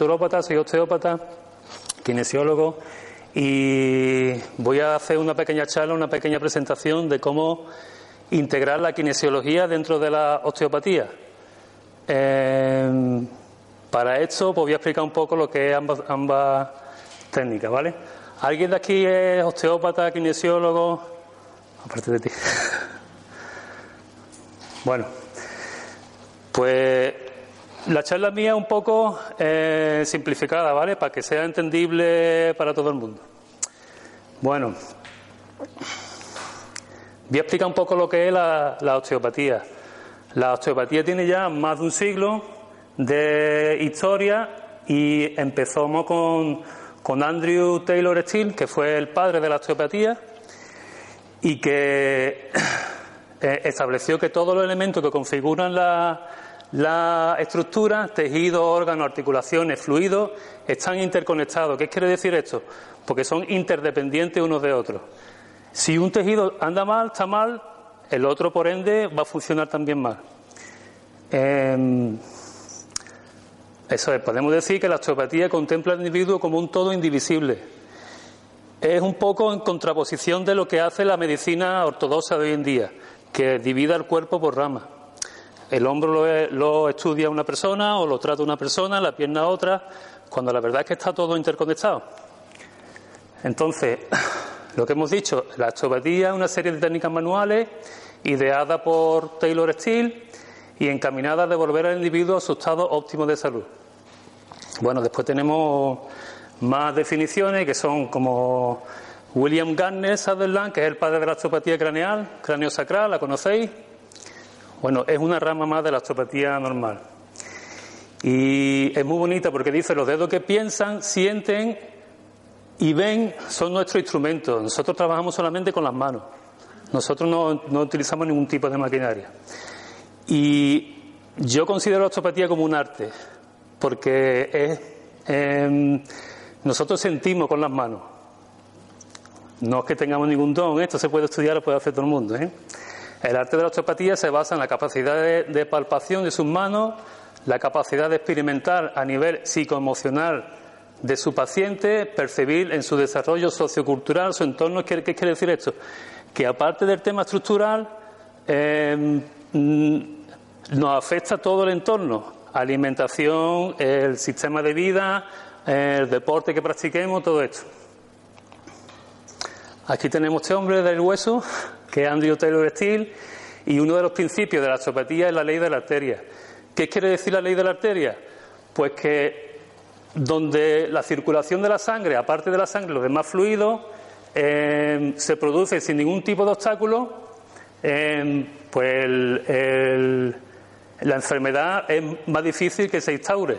naturópata, soy osteópata, kinesiólogo y voy a hacer una pequeña charla, una pequeña presentación de cómo integrar la kinesiología dentro de la osteopatía. Eh, para esto pues voy a explicar un poco lo que es ambas, ambas técnicas, ¿vale? ¿Alguien de aquí es osteópata, kinesiólogo? Aparte de ti. bueno, pues la charla mía es un poco eh, simplificada, ¿vale? Para que sea entendible para todo el mundo. Bueno, voy a explicar un poco lo que es la, osteopatía. La osteopatía tiene ya más de un siglo de historia y empezamos con, con Andrew Taylor Steele, que fue el padre de la osteopatía y que eh, estableció que todos los elementos que configuran la, la estructura, tejidos, órganos, articulaciones, fluidos, están interconectados. ¿Qué quiere decir esto? Porque son interdependientes unos de otros. Si un tejido anda mal, está mal, el otro, por ende, va a funcionar también mal. Eh, eso es, podemos decir que la osteopatía contempla al individuo como un todo indivisible. Es un poco en contraposición de lo que hace la medicina ortodoxa de hoy en día, que divide el cuerpo por ramas. El hombro lo, lo, estudia una persona o lo trata una persona, la pierna otra, cuando la verdad es que está todo interconectado. Entonces, lo que hemos dicho, la osteopatía es una serie de técnicas manuales ideada por Taylor Steele y encaminada a devolver al individuo a su estado óptimo de salud. Bueno, después tenemos más definiciones que son como William Gardner Sutherland, que es el padre de la osteopatía craneal, cráneo sacral, ¿la conocéis? Bueno, es una rama más de la osteopatía normal. Y es muy bonita porque dice, los dedos que piensan, sienten y ven son nuestros instrumentos. Nosotros trabajamos solamente con las manos. Nosotros no, no utilizamos ningún tipo de maquinaria. Y yo considero la osteopatía como un arte, porque es, eh, nosotros sentimos con las manos. No es que tengamos ningún don, esto se puede estudiar, lo puede hacer todo el mundo. ¿eh? El arte de la osteopatía se basa en la capacidad de, palpación de sus manos, la capacidad de experimentar a nivel psicoemocional de su paciente, percibir en su desarrollo sociocultural, su entorno. ¿Qué, quiere decir esto? Que aparte del tema estructural, eh, nos afecta todo el entorno, alimentación, el sistema de vida, el deporte que practiquemos, todo esto. Aquí tenemos este hombre del hueso, que es Andrew Taylor Steele, y uno de los principios de la osteopatía es la ley de la arteria. ¿Qué quiere decir la ley de la arteria? Pues que donde la circulación de la sangre, aparte de la sangre, los demás fluidos, eh, se produce sin ningún tipo de obstáculo, eh, pues la enfermedad es más difícil que se instaure.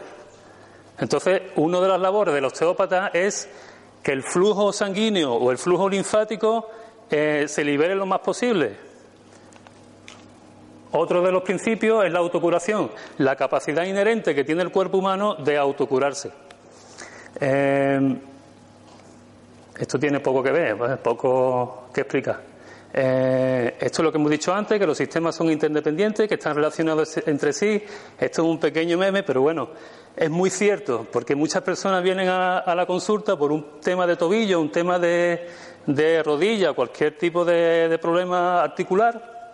Entonces, una de las labores del osteópata es que el flujo sanguíneo o el flujo linfático se libere lo más posible. Otro de los principios es la autocuración, la capacidad inherente que tiene el cuerpo humano de autocurarse. Eh, esto tiene poco que ver, pues, poco que explicar. Eh, esto es lo que hemos dicho antes, que los sistemas son interdependientes, que están relacionados entre sí. Esto es un pequeño meme, pero bueno, es muy cierto, porque muchas personas vienen a la consulta por un tema de tobillo, un tema de, de rodilla, cualquier tipo de, de, problema articular,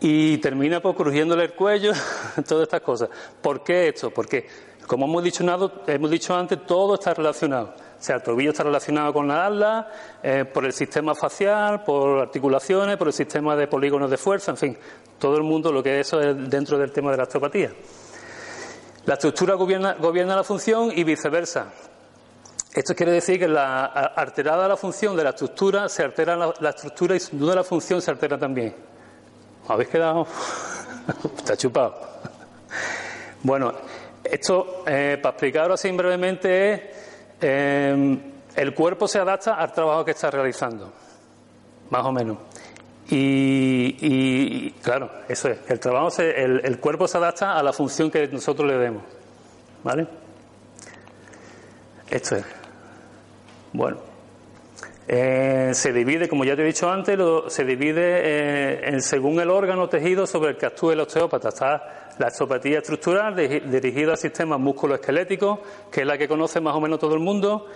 y termina por crujiéndole el cuello, todas estas cosas. ¿Por qué esto? Porque, como hemos dicho, hemos dicho antes, todo está relacionado. O sea, el tobillo está relacionado con la ala, eh, por el sistema facial, por articulaciones, por el sistema de polígonos de fuerza, en fin, todo el mundo lo que eso es dentro del tema de la osteopatía. La estructura gobierna, gobierna la función y viceversa. Esto quiere decir que la, alterada la función de la estructura, se altera la, estructura y sin duda la función se altera también. ¿Habéis quedado? Está chupado. Bueno, esto, eh, para explicarlo así brevemente, es eh, el cuerpo se adapta al trabajo que está realizando, más o menos. Y, y claro, eso es, el trabajo, se, el, el, cuerpo se adapta a la función que nosotros le demos. ¿Vale? Esto es. Bueno, Eh, se divide, como ya te he dicho antes, se divide eh, en, según el órgano tejido sobre el que actúe el osteópata. Está la osteopatía estructural dirigida al sistema musculoesquelético, que es la que conoce más o menos todo el mundo,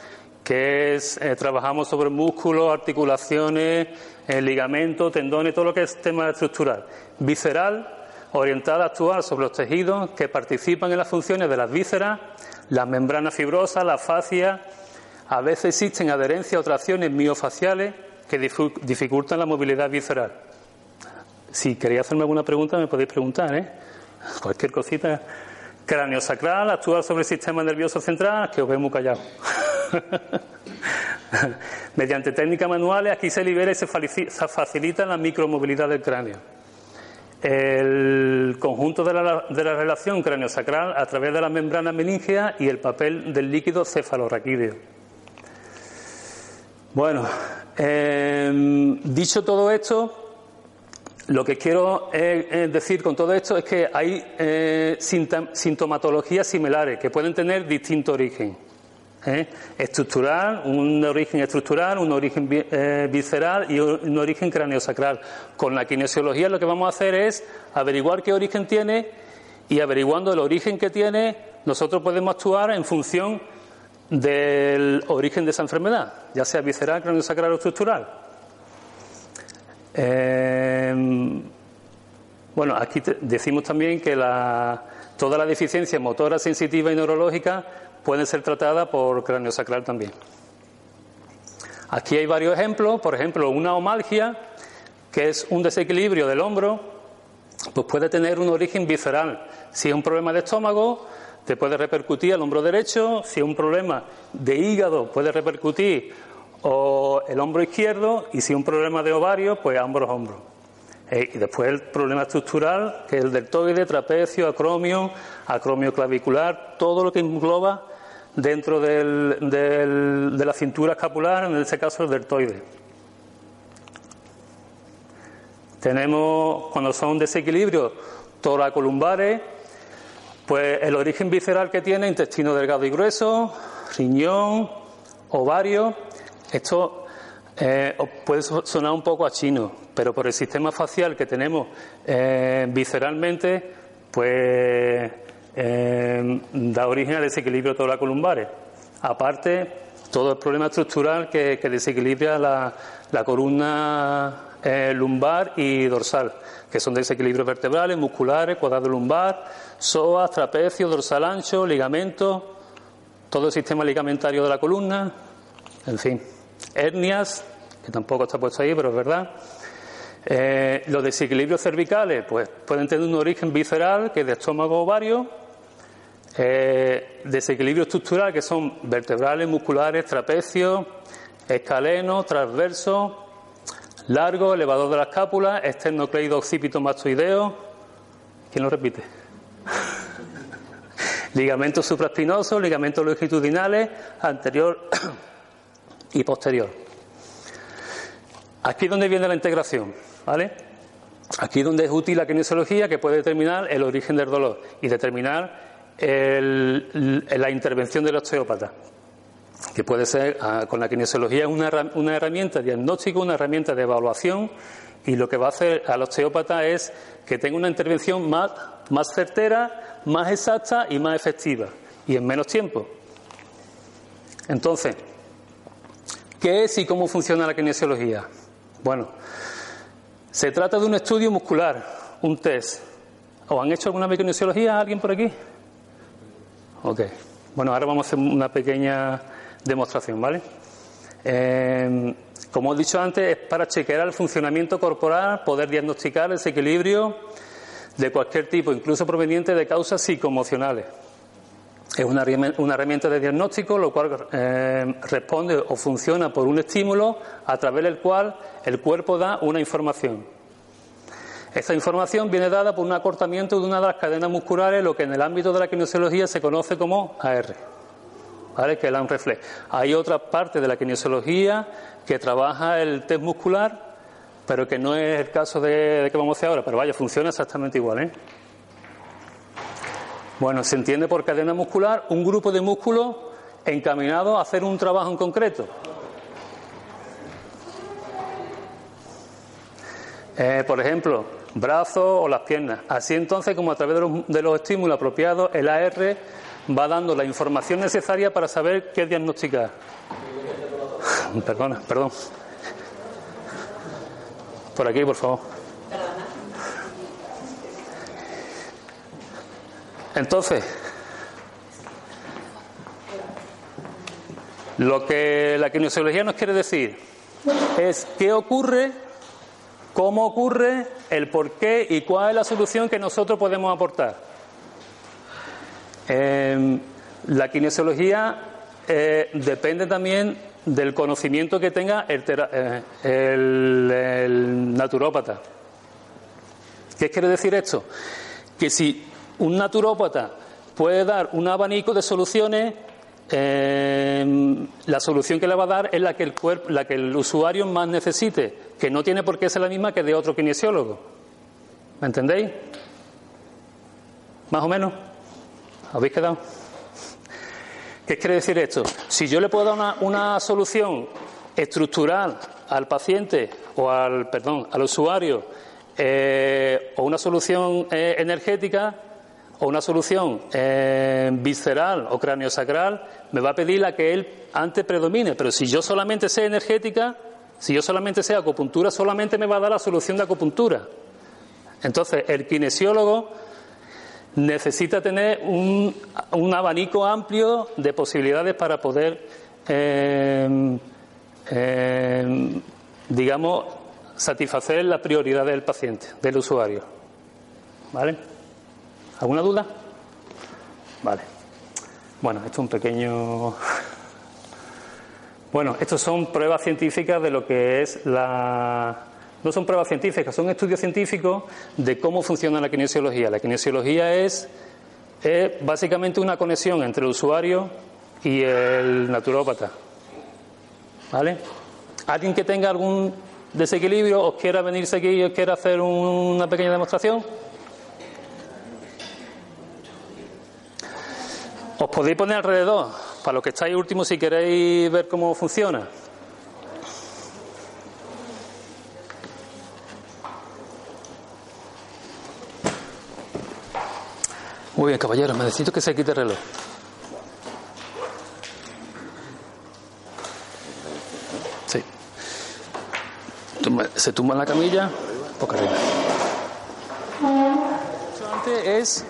que es eh, trabajamos sobre músculos, articulaciones, ligamentos, tendones, todo lo que es tema estructural. Visceral, orientada a actuar sobre los tejidos que participan en las funciones de las vísceras, las membranas fibrosas, la fascia a veces existen adherencias o tracciones miofaciales que dificultan la movilidad visceral. Si queréis hacerme alguna pregunta, me podéis preguntar, ¿eh? Cualquier cosita. Cráneo sacral, actúa sobre el sistema nervioso central, que os veo muy callado. Mediante técnicas manuales, aquí se libera y se facilita la micromovilidad del cráneo. El conjunto de la, relación cráneo-sacral a través de la membrana meningea y el papel del líquido cefalorraquídeo. Bueno, em, dicho todo esto, lo que quiero eh, eh, decir con todo esto es que hay eh, sintomatologías similares que pueden tener distinto origen. Estructural, un origen estructural, un origen visceral y un origen craneosacral. Con la kinesiología lo que vamos a hacer es averiguar qué origen tiene y averiguando el origen que tiene, nosotros podemos actuar en función del origen de esa enfermedad, ya sea visceral, sacral o estructural. Eh, bueno, aquí decimos también que toda la deficiencia motora, sensitiva y neurológica pueden ser tratadas por sacral también. Aquí hay varios ejemplos, por ejemplo, una omalgia, que es un desequilibrio del hombro, pues puede tener un origen visceral. Si es un problema de estómago, te puede repercutir al hombro derecho, si es un problema de hígado puede repercutir o el hombro izquierdo y si es un problema de ovario, pues ambos hombros. Eh, y después el problema estructural, que es el deltoide, trapecio, acromio, acromio clavicular, todo lo que engloba dentro de la cintura escapular, en este caso el deltoide. Tenemos, cuando son desequilibrios toracolumbares, pues el origen visceral que tiene, intestino delgado y grueso, riñón, ovario, esto eh, puede sonar un poco a chino, pero por el sistema facial que tenemos eh, visceralmente, pues eh, da origen a desequilibrio toracolumbares. Aparte, todo el problema estructural que, desequilibra la, la columna lumbar y dorsal que son desequilibrios vertebrales, musculares, cuadrado lumbar, psoas, trapecio, dorsal ancho, ligamento, todo el sistema ligamentario de la columna, en fin, hernias, que tampoco está puesto ahí, pero es verdad. Eh, los desequilibrios cervicales, pues pueden tener un origen visceral, que es de estómago ovario, eh, desequilibrio estructural, que son vertebrales, musculares, trapecio, escaleno, transverso, Largo, elevador de la escápula, esternocleido occipito mastoideo. ¿Quién lo repite? ligamentos supraespinosos, ligamentos longitudinales, anterior y posterior. Aquí es donde viene la integración, ¿vale? Aquí es donde es útil la kinesiología que puede determinar el origen del dolor y determinar la intervención del osteópata que puede ser ah, con la kinesiología una, una herramienta diagnóstica, una herramienta de evaluación y lo que va a hacer al osteópata es que tenga una intervención más, más certera, más exacta y más efectiva y en menos tiempo. Entonces, ¿qué es y cómo funciona la kinesiología? Bueno, se trata de un estudio muscular, un test. ¿O han hecho alguna kinesiología alguien por aquí? Ok. Bueno, ahora vamos a hacer una pequeña demostración, ¿vale? Eh, como he dicho antes, es para chequear el funcionamiento corporal, poder diagnosticar desequilibrio de cualquier tipo, incluso proveniente de causas psicoemocionales. Es una, herramienta de diagnóstico, lo cual eh, responde o funciona por un estímulo a través del cual el cuerpo da una información. Esta información viene dada por un acortamiento de una de las cadenas musculares, lo que en el ámbito de la kinesiología se conoce como AR que es el arm reflex. Hay otra parte de la kinesiología que trabaja el test muscular, pero que no es el caso de, que vamos a hacer ahora, pero vaya, funciona exactamente igual. ¿eh? Bueno, se entiende por cadena muscular un grupo de músculos encaminados a hacer un trabajo en concreto. Eh, por ejemplo, brazos o las piernas. Así entonces, como a través de los estímulos apropiados, el AR va dando la información necesaria para saber qué diagnosticar. Perdona, perdón. Por aquí, por favor. Entonces, lo que la kinesiología nos quiere decir es qué ocurre, cómo ocurre, el por qué y cuál es la solución que nosotros podemos aportar. Em, la kinesiología eh, depende también del conocimiento que tenga el, eh, el naturópata. ¿Qué quiere decir esto? Que si un naturópata puede dar un abanico de soluciones. Eh, la solución que le va a dar es la que, el la que el usuario más necesite, que no tiene por qué ser la misma que de otro kinesiólogo. ¿Me entendéis? ¿Más o menos? ¿Habéis quedado? ¿Qué quiere decir esto? Si yo le puedo dar una, solución estructural al paciente o al, perdón, al usuario eh, o una solución eh, energética, o una solución eh, visceral o craniosacral, me va a pedir la que él antes predomine. Pero si yo solamente sé energética, si yo solamente sé acupuntura, solamente me va a dar la solución de acupuntura. Entonces, el kinesiólogo necesita tener un, abanico amplio de posibilidades para poder, eh, eh, digamos, satisfacer la prioridad del paciente, del usuario. ¿Vale? ¿Alguna duda? Vale. Bueno, esto es un pequeño. Bueno, estos son pruebas científicas de lo que es la. No son pruebas científicas, son estudios científicos de cómo funciona la kinesiología. La kinesiología es, es básicamente una conexión entre el usuario y el naturópata. ¿Vale? ¿Alguien que tenga algún desequilibrio os quiera venirse aquí y os quiera hacer una pequeña demostración? Os podéis poner alrededor, para los que estáis últimos si queréis ver cómo funciona. Muy bien, caballero, me necesito que se quite el reloj. Sí. Se tumba en la camilla, poca arriba. es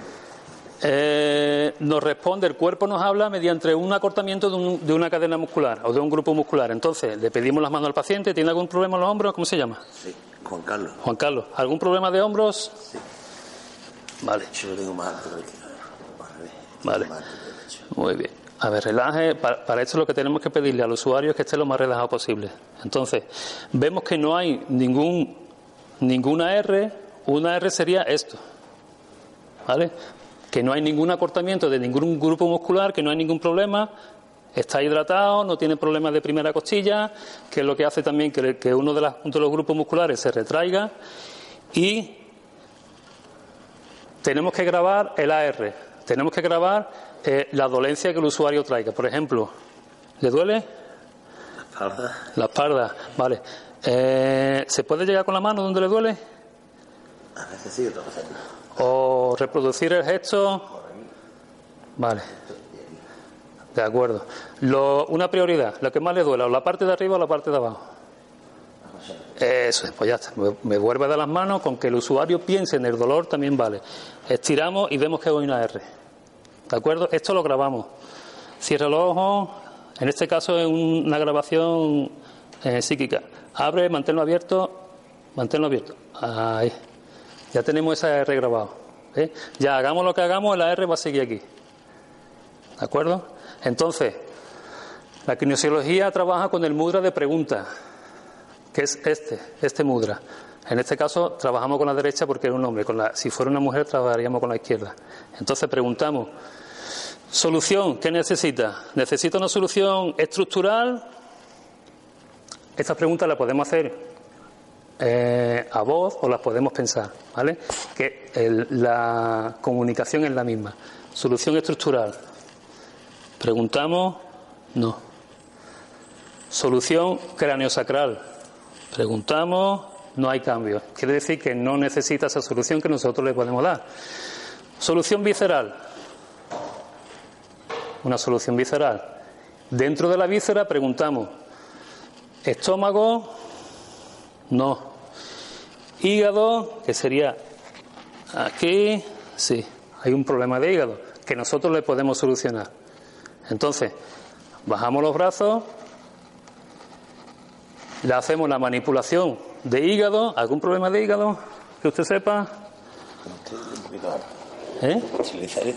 eh, nos responde, el cuerpo nos habla mediante un acortamiento de, una cadena muscular o de un grupo muscular. Entonces, le pedimos las manos al paciente, ¿tiene algún problema en los hombros? ¿Cómo se llama? Sí, Juan Carlos. Juan Carlos, ¿algún problema de hombros? Sí. Vale. Yo lo tengo más alto Vale. Muy bien. A ver, relaje. Para, esto lo que tenemos que pedirle al usuario es que esté lo más relajado posible. Entonces, vemos que no hay ningún ninguna R. Una R sería esto. ¿Vale? que no hay ningún acortamiento de ningún grupo muscular, que no hay ningún problema, está hidratado, no tiene problemas de primera costilla, que es lo que hace también que, uno de, los grupos musculares se retraiga y tenemos que grabar el AR, tenemos que grabar eh, la dolencia que el usuario traiga. Por ejemplo, ¿le duele? La espalda. La espalda, vale. Eh, ¿Se puede llegar con la mano donde le duele? A veces sí, otras veces o reproducir el gesto. Vale. De acuerdo. Lo, una prioridad, lo que más le duela, o la parte de arriba o la parte de abajo. Eso es, pues ya está. Me, vuelve dar las manos con que el usuario piense en el dolor también vale. Estiramos y vemos que hay una R. ¿De acuerdo? Esto lo grabamos. Cierra los ojos. En este caso es una grabación eh, psíquica. Abre, manténlo abierto. Manténlo abierto. Ahí. Ya tenemos esa R grabado. ¿eh? Ya hagamos lo que hagamos, la R va a seguir aquí. ¿De acuerdo? Entonces, la kinesiología trabaja con el mudra de pregunta, que es este, este mudra. En este caso trabajamos con la derecha porque es un hombre. Con la, si fuera una mujer trabajaríamos con la izquierda. Entonces preguntamos, solución, ¿qué necesita? ¿Necesita una solución estructural? Estas preguntas las podemos hacer eh, a voz o las podemos pensar, ¿vale? Que la comunicación es la misma. Solución estructural. Preguntamos, no. Solución craneosacral. Preguntamos, no hay cambio. Quiere decir que no necesita esa solución que nosotros le podemos dar. Solución visceral. Una solución visceral. Dentro de la víscera preguntamos, estómago, no. Hígado, que sería aquí, sí, hay un problema de hígado que nosotros le podemos solucionar. Entonces, bajamos los brazos, le hacemos la manipulación de hígado, algún problema de hígado que usted sepa. ¿Eh?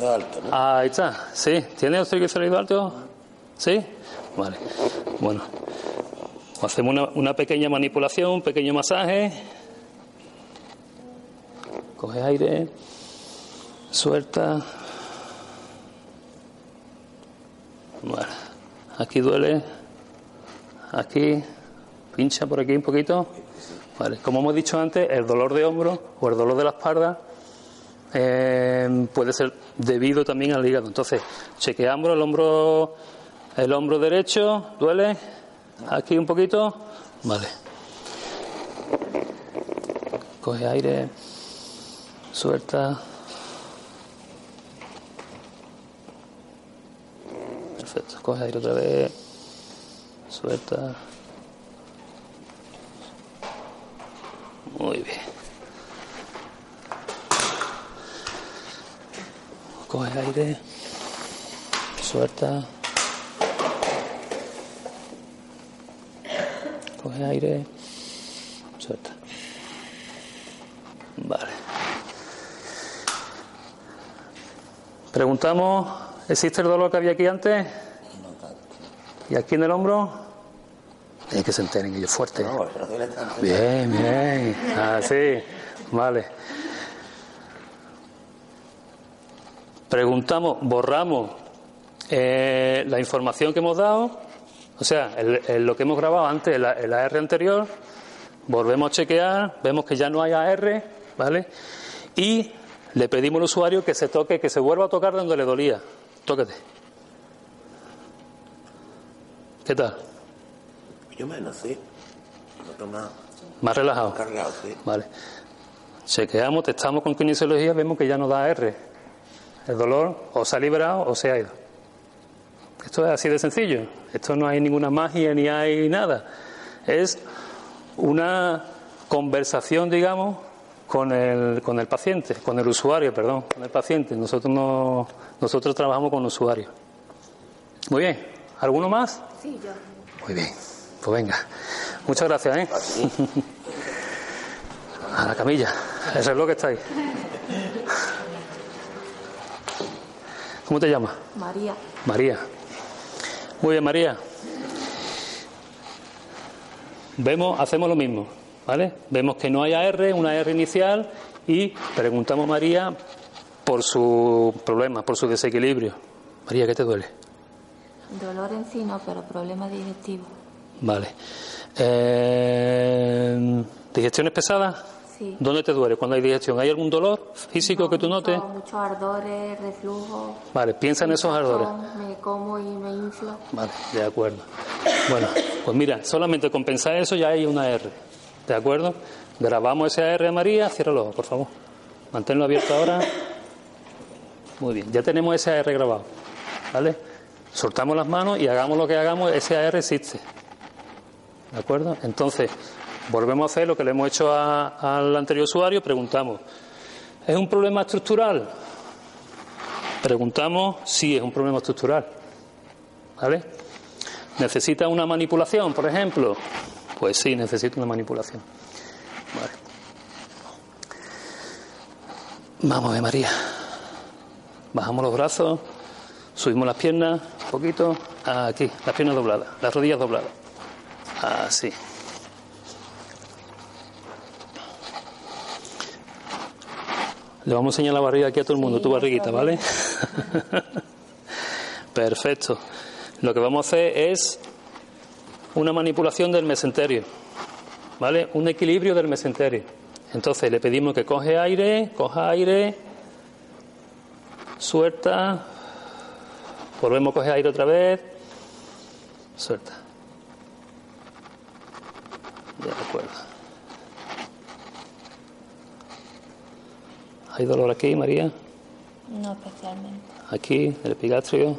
Alto, ¿no? Ahí está, sí. ¿Tiene el triglicérido alto? ¿Sí? Vale. Bueno, hacemos una, una pequeña manipulación, un pequeño masaje. Coge aire, suelta. Bueno, aquí duele, aquí, pincha por aquí un poquito. Vale, como hemos dicho antes, el dolor de hombro o el dolor de la espalda eh, puede ser debido también al hígado. Entonces, chequeamos el hombro, el hombro derecho, duele, aquí un poquito, vale. Coge aire, suelta. Perfecto, coge aire otra vez, suelta. Muy bien. Coge aire, suelta. Coge aire, suelta. Vale. Preguntamos, ¿existe el dolor que había aquí antes? No. ¿Y aquí en el hombro? Tiene que se enteren ellos. No, tanto. Bien, bien. Así, vale. Preguntamos, borramos eh, la información que hemos dado, o sea, el- el- lo que hemos grabado antes, el, el AR anterior, volvemos a chequear, vemos que ya no hay AR, ¿vale? Y le pedimos al usuario que se toque, que se vuelva a tocar donde le dolía. Tócate. ¿Qué tal? Yo menos, sí. Noto más Más relajado. cargado, sí. Vale. Chequeamos, testamos con kinesiología, vemos que ya no da R. El dolor o se ha liberado o se ha ido. Esto es así de sencillo. Esto no hay ninguna magia ni hay nada. Es una conversación, digamos, con el, con el paciente, con el usuario, perdón, con el paciente. Nosotros no, nosotros trabajamos con usuarios. Muy bien. ¿Alguno más? Sí, yo. Muy bien. Pues venga. Muchas gracias, ¿eh? A la camilla. El reloj que está ahí. ¿Cómo te llamas? María. María. Muy bien, María. Vemos, hacemos lo mismo, ¿vale? Vemos que no hay AR, una R inicial y preguntamos a María por su problema, por su desequilibrio. María, ¿qué te duele? Dolor en sí no, pero problema digestivo. Vale. Eh, ¿Digestiones pesadas? Sí. ¿Dónde te duele cuando hay digestión? ¿Hay algún dolor físico que tú notes? Mucho- Muchos ardores, reflujo. Vale, piensa en esos ardores. Me como y me inflo. Vale, de acuerdo. Bueno, pues mira, solamente con pensar eso ya hay una R. ¿De acuerdo? Grabamos esa R, María. Cierra los ojos, por favor. Manténlo abierto ahora. Muy bien, ya tenemos ese AR grabado. ¿Vale? Soltamos las manos y hagamos lo que hagamos, ese AR existe. ¿De acuerdo? Entonces, volvemos a hacer lo que le hemos hecho al anterior usuario, preguntamos, ¿es un problema estructural? Preguntamos si es un problema estructural. ¿Vale? ¿Necesita una manipulación, por ejemplo? Pues sí, necesita una manipulación. Vale. Vamos a ver, María. Bajamos los brazos, subimos las piernas un poquito. Aquí, las piernas dobladas, las rodillas dobladas. Así. Le vamos a enseñar la barriga aquí a todo el mundo, Sí, tu barriguita, ¿vale? Perfecto. Lo que vamos a hacer es una manipulación del mesenterio, ¿vale? Un equilibrio del mesenterio. Entonces le pedimos que coge aire, coja aire, suelta, volvemos a coger aire otra vez, suelta de ¿Hay dolor aquí, María? No especialmente. ¿Aquí, el epigastrio?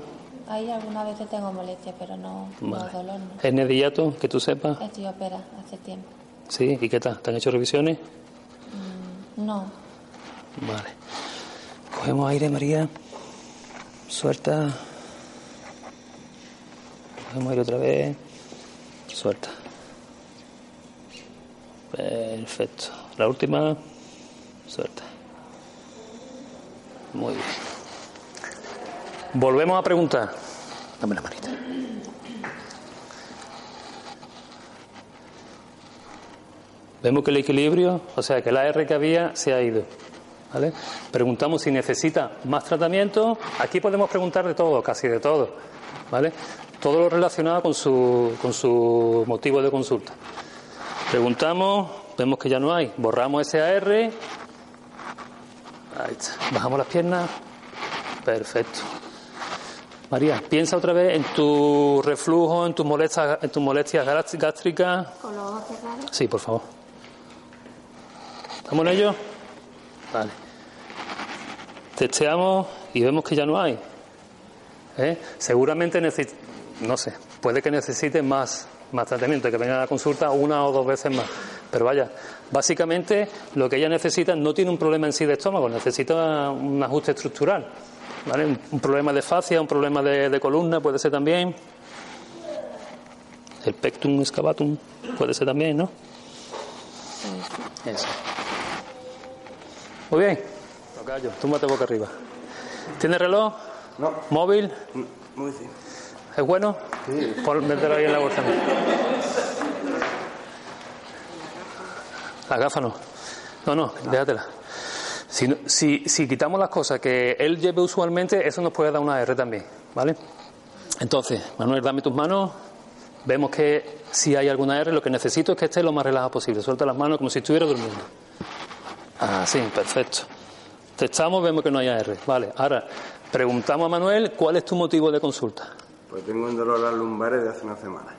Ahí algunas veces tengo molestia, pero no, vale. no dolor. No. ¿Es nedillato, que tú sepas? Estoy opera hace tiempo. ¿Sí? ¿Y qué tal? ¿Te han hecho revisiones? Mm, no. Vale. Cogemos aire, María. Suelta. Cogemos aire otra vez. Suelta. Perfecto. La última. Suelta. Muy bien. Volvemos a preguntar. Dame la manita. Vemos que el equilibrio, o sea, que la R que había se ha ido. ¿vale? Preguntamos si necesita más tratamiento. Aquí podemos preguntar de todo, casi de todo. ¿vale? Todo lo relacionado con su, con su motivo de consulta. Preguntamos, vemos que ya no hay. Borramos ese AR. Ahí está. Bajamos las piernas. Perfecto. María, piensa otra vez en tu reflujo, en tus molestias, en tus molestias gás- gástricas. con los ojos cerrados. Sí, por favor. ¿Estamos en ello? Vale. Testeamos y vemos que ya no hay. ¿Eh? Seguramente necesita, no sé, puede que necesite más, más tratamiento, que venga a la consulta una o dos veces más. Pero vaya, básicamente lo que ella necesita no tiene un problema en sí de estómago, necesita un ajuste estructural. ¿vale? Un, un problema de fascia, un problema de, de columna puede ser también. El pectum excavatum puede ser también, ¿no? Eso. Muy bien. Tocayo, túmbate boca arriba. ¿Tienes reloj? No. ¿Móvil? Muy sí. ¿Es bueno? Sí. Pon, mételo ahí en la bolsa. La gafa no. No, no, déjatela. Si, si, si quitamos las cosas que él lleve usualmente, eso nos puede dar una R también, ¿vale? Entonces, Manuel, dame tus manos. Vemos que si hay alguna R, lo que necesito es que esté lo más relajado posible. Suelta las manos como si estuviera durmiendo. Ah, sí, perfecto. Testamos, vemos que no hay R. Vale, ahora preguntamos a Manuel cuál es tu motivo de consulta. Pues tengo un dolor a las lumbares de hace una semana.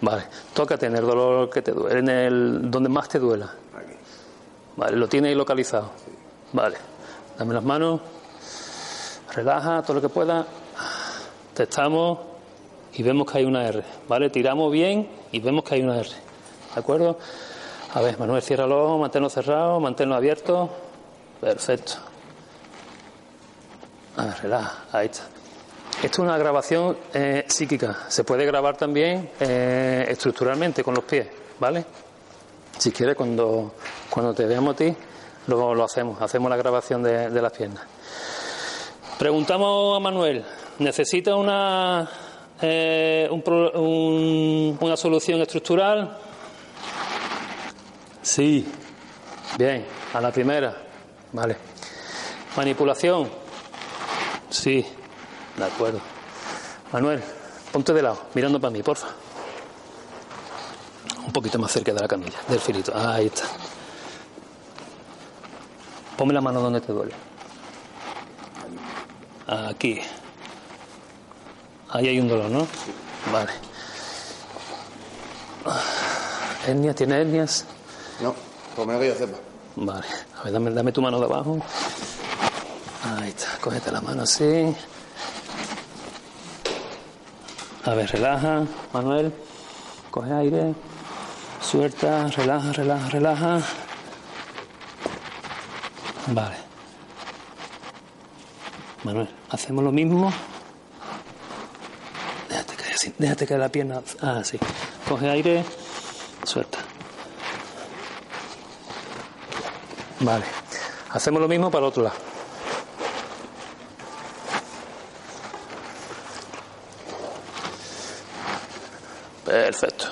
Vale, toca tener dolor que te duele, en el donde más te duela. Aquí. Vale, lo tienes ahí localizado. Vale, dame las manos, relaja todo lo que pueda. Testamos y vemos que hay una R. Vale, tiramos bien y vemos que hay una R. ¿De acuerdo? A ver, Manuel, cierra los ojos, manténlo cerrado, manténlo abierto. Perfecto. A ver, relaja, ahí está. Esto es una grabación eh, psíquica. Se puede grabar también eh, estructuralmente con los pies, ¿vale? Si quieres, cuando, cuando te veamos a ti, lo, lo hacemos. Hacemos la grabación de, de las piernas. Preguntamos a Manuel, ¿necesita una, eh, un pro- un- una solución estructural? Sí. Bien, a la primera. Vale. Manipulación. Sí. De acuerdo. Manuel, ponte de lado, mirando para mí, porfa. Un poquito más cerca de la camilla, del filito. Ahí está. Ponme la mano donde te duele. Aquí. Ahí hay un dolor, ¿no? Vale. ¿Hernias? ¿Tiene hernias? No, por menos que yo sepa. Vale. A ver, dame, dame tu mano de abajo. Ahí está. Cógete la mano así. A ver, relaja, Manuel. Coge aire. Suelta, relaja, relaja, relaja. Vale. Manuel, hacemos lo mismo. Déjate caer así, déjate caer la pierna. Ah, sí. Coge aire, suelta. Vale. Hacemos lo mismo para el otro lado. Perfecto.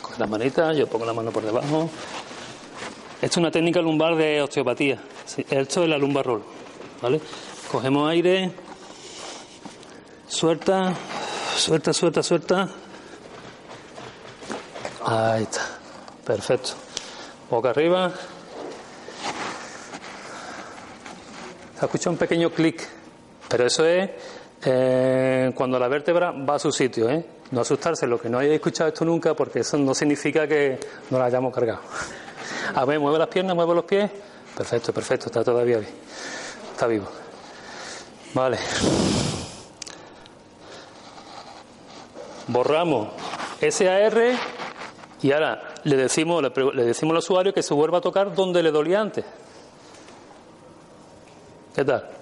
Coge la manita, yo pongo la mano por debajo. Esto es una técnica lumbar de osteopatía. Esto es la lumbar roll. ¿Vale? Cogemos aire. Suelta. Suelta, suelta, suelta. Ahí está. Perfecto. Boca arriba. Se escucha un pequeño clic, pero eso es eh, cuando la vértebra va a su sitio, ¿eh? No asustarse, lo que no hayáis escuchado esto nunca, porque eso no significa que no la hayamos cargado. A ver, mueve las piernas, mueve los pies. Perfecto, perfecto, está todavía bien. Está vivo. Vale. Borramos SAR y ahora le decimos, le, decimos al usuario que se vuelva a tocar donde le dolía antes. ¿Qué tal?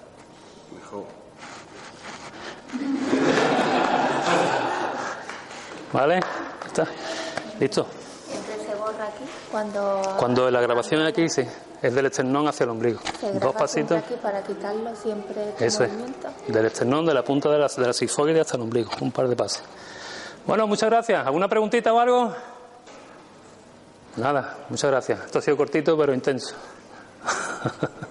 ¿Vale? ¿Está? ¿Listo? Siempre se borra aquí cuando Cuando la grabación aquí, sí, es del esternón hacia el ombligo. Dos pasitos. siempre aquí para quitarlo siempre este Eso es. Del esternón, de la punta de la, de la sifoide hasta el ombligo. Un par de pases. Bueno, muchas gracias. ¿Alguna preguntita o algo? Nada, muchas gracias. Esto ha sido cortito pero intenso.